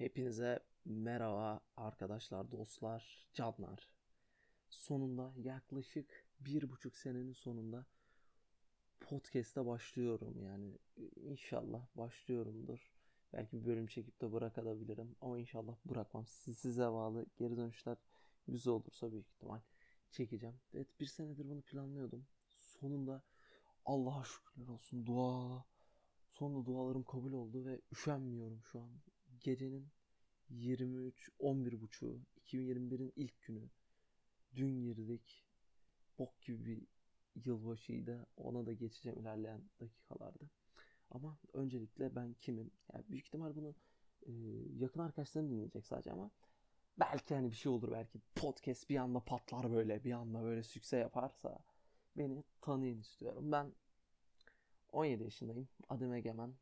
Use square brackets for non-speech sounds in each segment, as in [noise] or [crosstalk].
Hepinize merhaba arkadaşlar, dostlar, canlar. Sonunda yaklaşık bir buçuk senenin sonunda podcast'a başlıyorum yani inşallah başlıyorumdur. Belki bir bölüm çekip de bırakabilirim ama inşallah bırakmam. Siz, size bağlı geri dönüşler güzel olursa büyük ihtimal çekeceğim. Evet bir senedir bunu planlıyordum. Sonunda Allah'a şükürler olsun dua. Sonunda dualarım kabul oldu ve üşenmiyorum şu an. Gecenin 23 11 buçuğu 2021'in ilk günü. Dün girdik. Bok gibi bir yılbaşıydı. Ona da geçeceğim ilerleyen dakikalarda. Ama öncelikle ben kimim? Yani büyük ihtimal bunu e, yakın arkadaşlarım dinleyecek sadece ama belki hani bir şey olur belki podcast bir anda patlar böyle bir anda böyle sükse yaparsa beni tanıyın istiyorum. Ben 17 yaşındayım. Adım Egemen.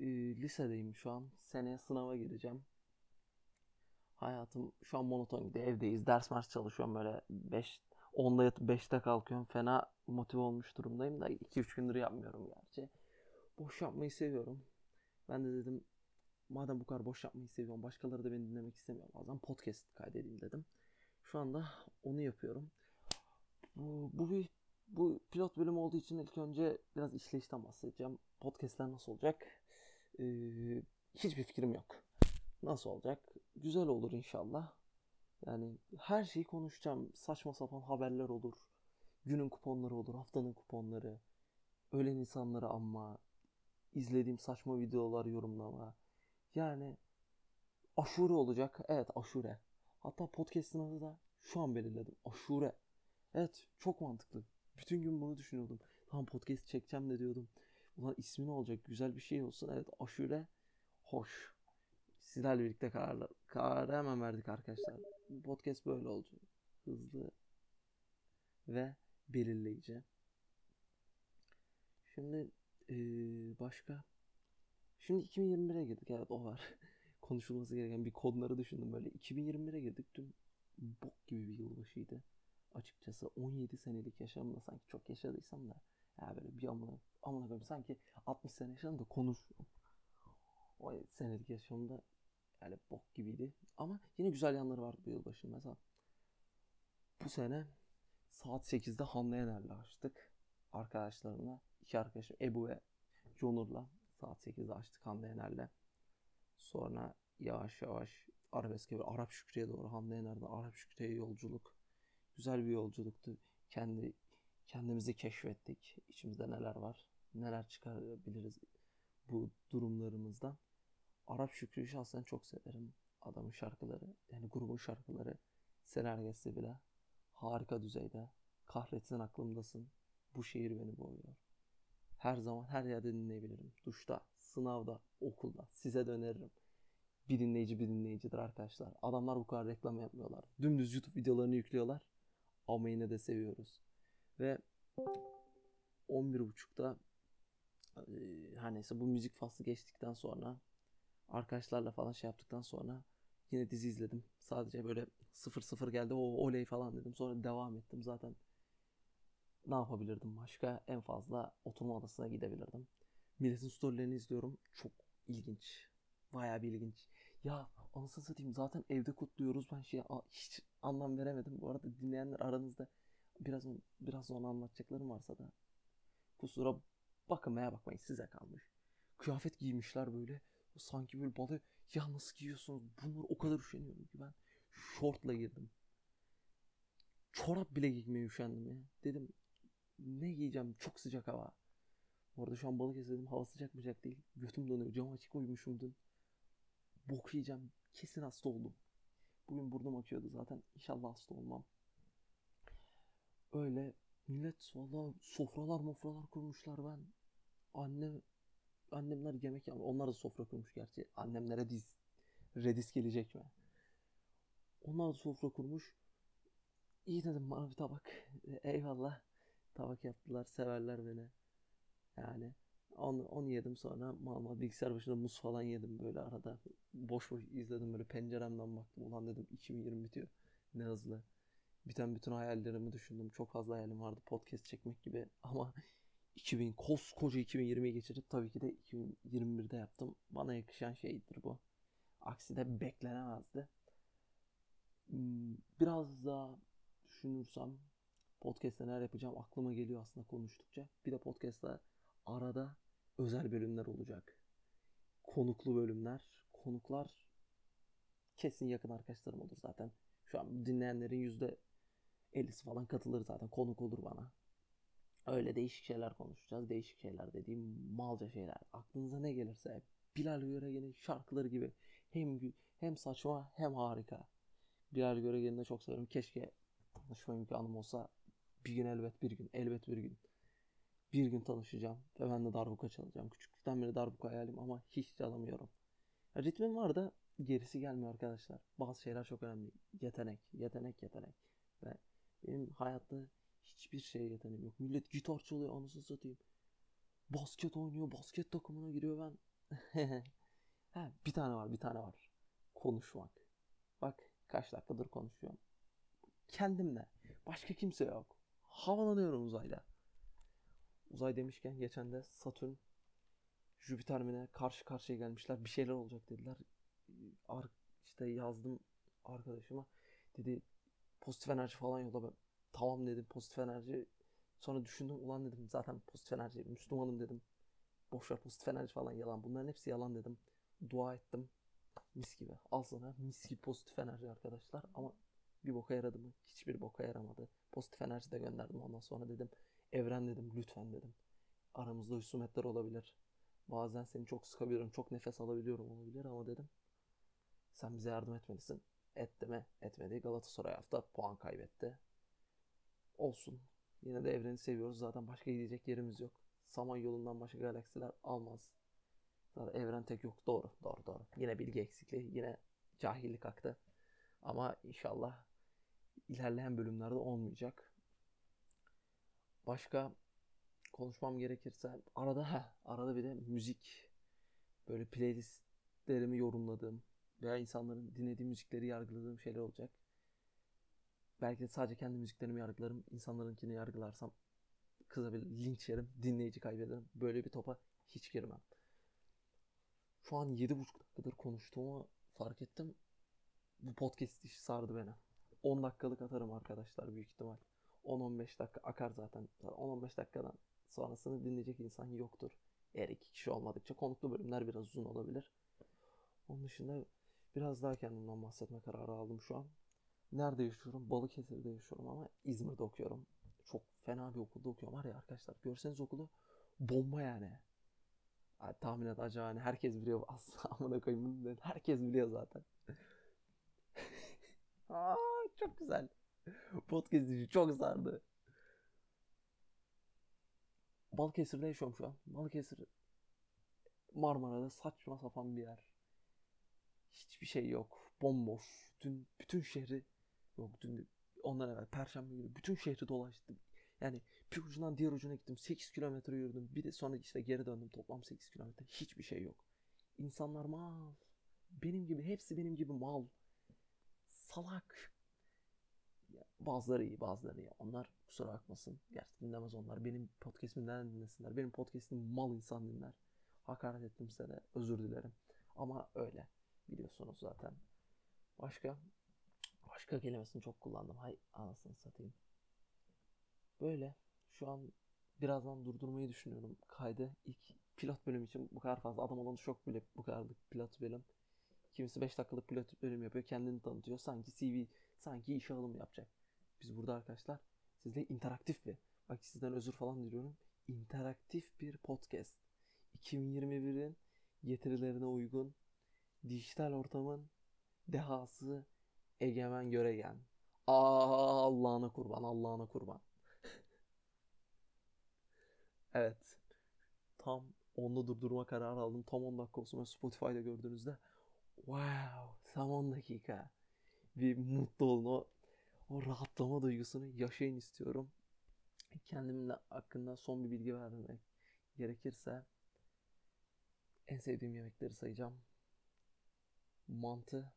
Ee, lisedeyim şu an. Seneye sınava gireceğim. Hayatım şu an monoton gidiyor. Evdeyiz. Ders mers çalışıyorum böyle 5 10'da yatıp 5'te kalkıyorum. Fena motive olmuş durumdayım da 2-3 gündür yapmıyorum gerçi. Boş yapmayı seviyorum. Ben de dedim madem bu kadar boş yapmayı seviyorum başkaları da beni dinlemek istemiyor. Zaman podcast kaydedeyim dedim. Şu anda onu yapıyorum. Bu, bu bir bu pilot bölüm olduğu için ilk önce biraz işleyişten bahsedeceğim. Podcast'ler nasıl olacak? Ee, hiçbir fikrim yok. Nasıl olacak? Güzel olur inşallah. Yani her şeyi konuşacağım. Saçma sapan haberler olur. Günün kuponları olur. Haftanın kuponları. Ölen insanları anma. izlediğim saçma videolar yorumlama. Yani aşure olacak. Evet aşure. Hatta podcast'ın adı da şu an belirledim. Aşure. Evet çok mantıklı. Bütün gün bunu düşünüyordum. Tamam podcast çekeceğim de diyordum. Ulan ismi ne olacak? Güzel bir şey olsun. Evet aşure hoş. Sizlerle birlikte kararlar, kararı hemen verdik arkadaşlar. Podcast böyle olacak. Hızlı ve belirleyici. Şimdi ee, başka. Şimdi 2021'e girdik. Evet o var. [laughs] Konuşulması gereken bir konuları düşündüm böyle. 2021'e girdik. Dün bok gibi bir yılbaşıydı açıkçası 17 senelik yaşamda sanki çok yaşadıysam da ya böyle bir amına amına koyayım sanki 60 sene yaşadım da konuşuyorum. 17 senelik yaşamda yani bok gibiydi. Ama yine güzel yanları vardı bu yılbaşı. Mesela bu sene saat 8'de Hande Yener'le açtık. Arkadaşlarımla. iki arkadaşım Ebu ve Jonur'la saat 8'de açtık Hande Yener'le. Sonra yavaş yavaş arabeske ve Arap Şükrü'ye doğru Hande Yener'den Arap Şükrü'ye yolculuk güzel bir yolculuktu. Kendi kendimizi keşfettik. İçimizde neler var, neler çıkarabiliriz bu durumlarımızdan. Arap Şükrü'yü şahsen çok severim. Adamın şarkıları, yani grubun şarkıları, senaryosu bile harika düzeyde. Kahretsin aklımdasın. Bu şehir beni boğuyor. Her zaman her yerde dinleyebilirim. Duşta, sınavda, okulda. Size de öneririm. Bir dinleyici bir dinleyicidir arkadaşlar. Adamlar bu kadar reklam yapmıyorlar. Dümdüz YouTube videolarını yüklüyorlar ama yine de seviyoruz. Ve 11.30'da e, her neyse bu müzik faslı geçtikten sonra arkadaşlarla falan şey yaptıktan sonra yine dizi izledim. Sadece böyle sıfır sıfır geldi o oley falan dedim. Sonra devam ettim zaten. Ne yapabilirdim başka? En fazla oturma odasına gidebilirdim. Milletin storylerini izliyorum. Çok ilginç. Bayağı bir ilginç. Ya anasını satayım zaten evde kutluyoruz. Ben şey hiç anlam veremedim. Bu arada dinleyenler aranızda biraz biraz onu anlatacaklarım varsa da kusura bakmaya bakmayın size kalmış. Kıyafet giymişler böyle. Sanki böyle balı ya nasıl giyiyorsunuz? Bunlar o kadar üşeniyorum ki ben şortla girdim. Çorap bile giymeye üşendim ya. Dedim ne giyeceğim? Çok sıcak hava. Bu arada şu an balık izledim. Hava sıcak mı sıcak değil. Götüm donuyor. Cam açık uyumuşum dün. Bok yiyeceğim. Kesin hasta oldum. Bugün burnum akıyordu zaten. İnşallah hasta olmam. Öyle millet valla sofralar mofralar kurmuşlar ben. Annem annemler yemek yapmış. Onlar da sofra kurmuş gerçi. Annemlere diz redis gelecek mi? Onlar da sofra kurmuş. İyi dedim bana bir tabak. [laughs] Eyvallah. Tabak yaptılar. Severler beni. Yani onu, onu yedim sonra mal mal bilgisayar başında muz falan yedim böyle arada. Boş boş izledim böyle penceremden baktım. Ulan dedim 2020 bitiyor. Ne hızlı. Biten bütün hayallerimi düşündüm. Çok fazla hayalim vardı podcast çekmek gibi. [laughs] Ama 2000 koskoca 2020'yi geçirip tabii ki de 2021'de yaptım. Bana yakışan şeydir bu. Aksi de beklenemezdi. Hmm, biraz daha düşünürsem podcast'te neler yapacağım aklıma geliyor aslında konuştukça. Bir de podcast'ta arada özel bölümler olacak. Konuklu bölümler. Konuklar kesin yakın arkadaşlarım olur zaten. Şu an dinleyenlerin yüzde 50'si falan katılır zaten. Konuk olur bana. Öyle değişik şeyler konuşacağız. Değişik şeyler dediğim malca şeyler. Aklınıza ne gelirse Bilal Göregen'in şarkıları gibi hem hem saçma hem harika. Bilal Göregen'i de çok severim. Keşke tanışma imkanım olsa bir gün elbet bir gün elbet bir gün bir gün tanışacağım ve ben de darbuka çalacağım. Küçüklükten beri darbuka hayalim ama hiç çalamıyorum. ritmim var da gerisi gelmiyor arkadaşlar. Bazı şeyler çok önemli. Yetenek, yetenek, yetenek. Ve benim hayatta hiçbir şeye yeteneğim yok. Millet gitar çalıyor anasını satayım. Basket oynuyor, basket takımına giriyor ben. [laughs] ha, bir tane var, bir tane var. Konuşmak. Bak kaç dakikadır konuşuyorum. Kendimle. Başka kimse yok. Havalanıyorum uzayda. Uzay demişken geçen de Satürn Jüpiter mi ne karşı karşıya gelmişler. Bir şeyler olacak dediler. Ar işte yazdım arkadaşıma. Dedi pozitif enerji falan yolla. Ben, tamam dedim pozitif enerji. Sonra düşündüm ulan dedim zaten pozitif enerji Müslümanım dedim. Boşver pozitif enerji falan yalan. Bunların hepsi yalan dedim. Dua ettim. Mis gibi. Al sana mis gibi pozitif enerji arkadaşlar. Ama bir boka yaradı mı? Hiçbir boka yaramadı. Pozitif enerji de gönderdim. Ondan sonra dedim evren dedim lütfen dedim. Aramızda husumetler olabilir. Bazen seni çok sıkabiliyorum. Çok nefes alabiliyorum olabilir ama dedim. Sen bize yardım etmelisin. Etti mi? Etmedi. Galatasaray hafta puan kaybetti. Olsun. Yine de evreni seviyoruz. Zaten başka gidecek yerimiz yok. Saman yolundan başka galaksiler almaz. Zaten evren tek yok. Doğru. Doğru doğru. Yine bilgi eksikliği. Yine cahillik aktı. Ama inşallah ilerleyen bölümlerde olmayacak. Başka konuşmam gerekirse arada arada bir de müzik böyle playlistlerimi yorumladığım veya insanların dinlediği müzikleri yargıladığım şeyler olacak. Belki de sadece kendi müziklerimi yargılarım. insanlarınkini yargılarsam kızabilir, linç yerim, dinleyici kaybederim. Böyle bir topa hiç girmem. Şu an 7,5 dakikadır konuştuğumu fark ettim. Bu podcast işi sardı beni. 10 dakikalık atarım arkadaşlar büyük ihtimal. 10-15 dakika akar zaten. 10-15 dakikadan sonrasını dinleyecek insan yoktur. Eğer iki kişi olmadıkça konuklu bölümler biraz uzun olabilir. Onun dışında biraz daha kendimden bahsetme kararı aldım şu an. Nerede yaşıyorum? Balıkesir'de yaşıyorum ama İzmir'de okuyorum. Çok fena bir okulda okuyorum var ya arkadaşlar. Görseniz okulu bomba yani. yani tahmin et acaba hani herkes biliyor [laughs] aslında amına koyayım herkes biliyor zaten. [laughs] Aa, çok güzel. Podcast işi çok sardı. Balıkesir'de yaşıyorum şu an. Balıkesir Marmara'da saçma sapan bir yer. Hiçbir şey yok. Bomboş. Dün bütün şehri yok dün ondan evvel perşembe günü bütün şehri dolaştım. Yani bir ucundan diğer ucuna gittim. 8 kilometre yürüdüm. Bir de sonra işte geri döndüm. Toplam 8 kilometre. Hiçbir şey yok. İnsanlar mal. Benim gibi. Hepsi benim gibi mal. Salak. Bazıları iyi bazıları iyi. Onlar kusura bakmasın. Gerçi dinlemez onlar. Benim podcast'imi neden dinlesinler? Benim podcast'imi mal insan dinler. Hakaret ettimse de özür dilerim. Ama öyle. Biliyorsunuz zaten. Başka? Başka kelimesini çok kullandım. Hay anasını satayım. Böyle. Şu an birazdan durdurmayı düşünüyorum kaydı. İlk pilot bölüm için bu kadar fazla adam olan çok bile bu kadar pilot bölüm. Kimisi 5 dakikalık pilot bölüm yapıyor. Kendini tanıtıyor. Sanki CV, sanki işe alım yapacak. Biz burada arkadaşlar sizle interaktif bir, bak sizden özür falan diliyorum. interaktif bir podcast. 2021'in getirilerine uygun dijital ortamın dehası egemen göregen. Aa, Allah'ına kurban, Allah'ına kurban. [laughs] evet. Tam onda durdurma kararı aldım. Tam 10 dakika olsun. Spotify'da gördüğünüzde wow tam 10 dakika. Bir mutlu olun. O o rahatlama duygusunu yaşayın istiyorum. Kendimle hakkında son bir bilgi vermek gerekirse en sevdiğim yemekleri sayacağım. Mantı,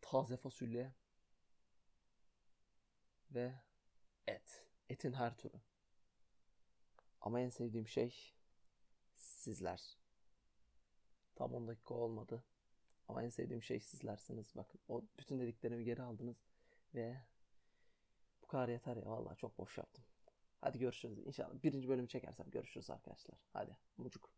taze fasulye ve et. Etin her türü. Ama en sevdiğim şey sizler. Tam 10 dakika olmadı. Ama en sevdiğim şey sizlersiniz. Bakın o bütün dediklerimi geri aldınız. Ve bu kadar yeter ya. Vallahi çok boş yaptım. Hadi görüşürüz. İnşallah birinci bölümü çekersem görüşürüz arkadaşlar. Hadi mucuk.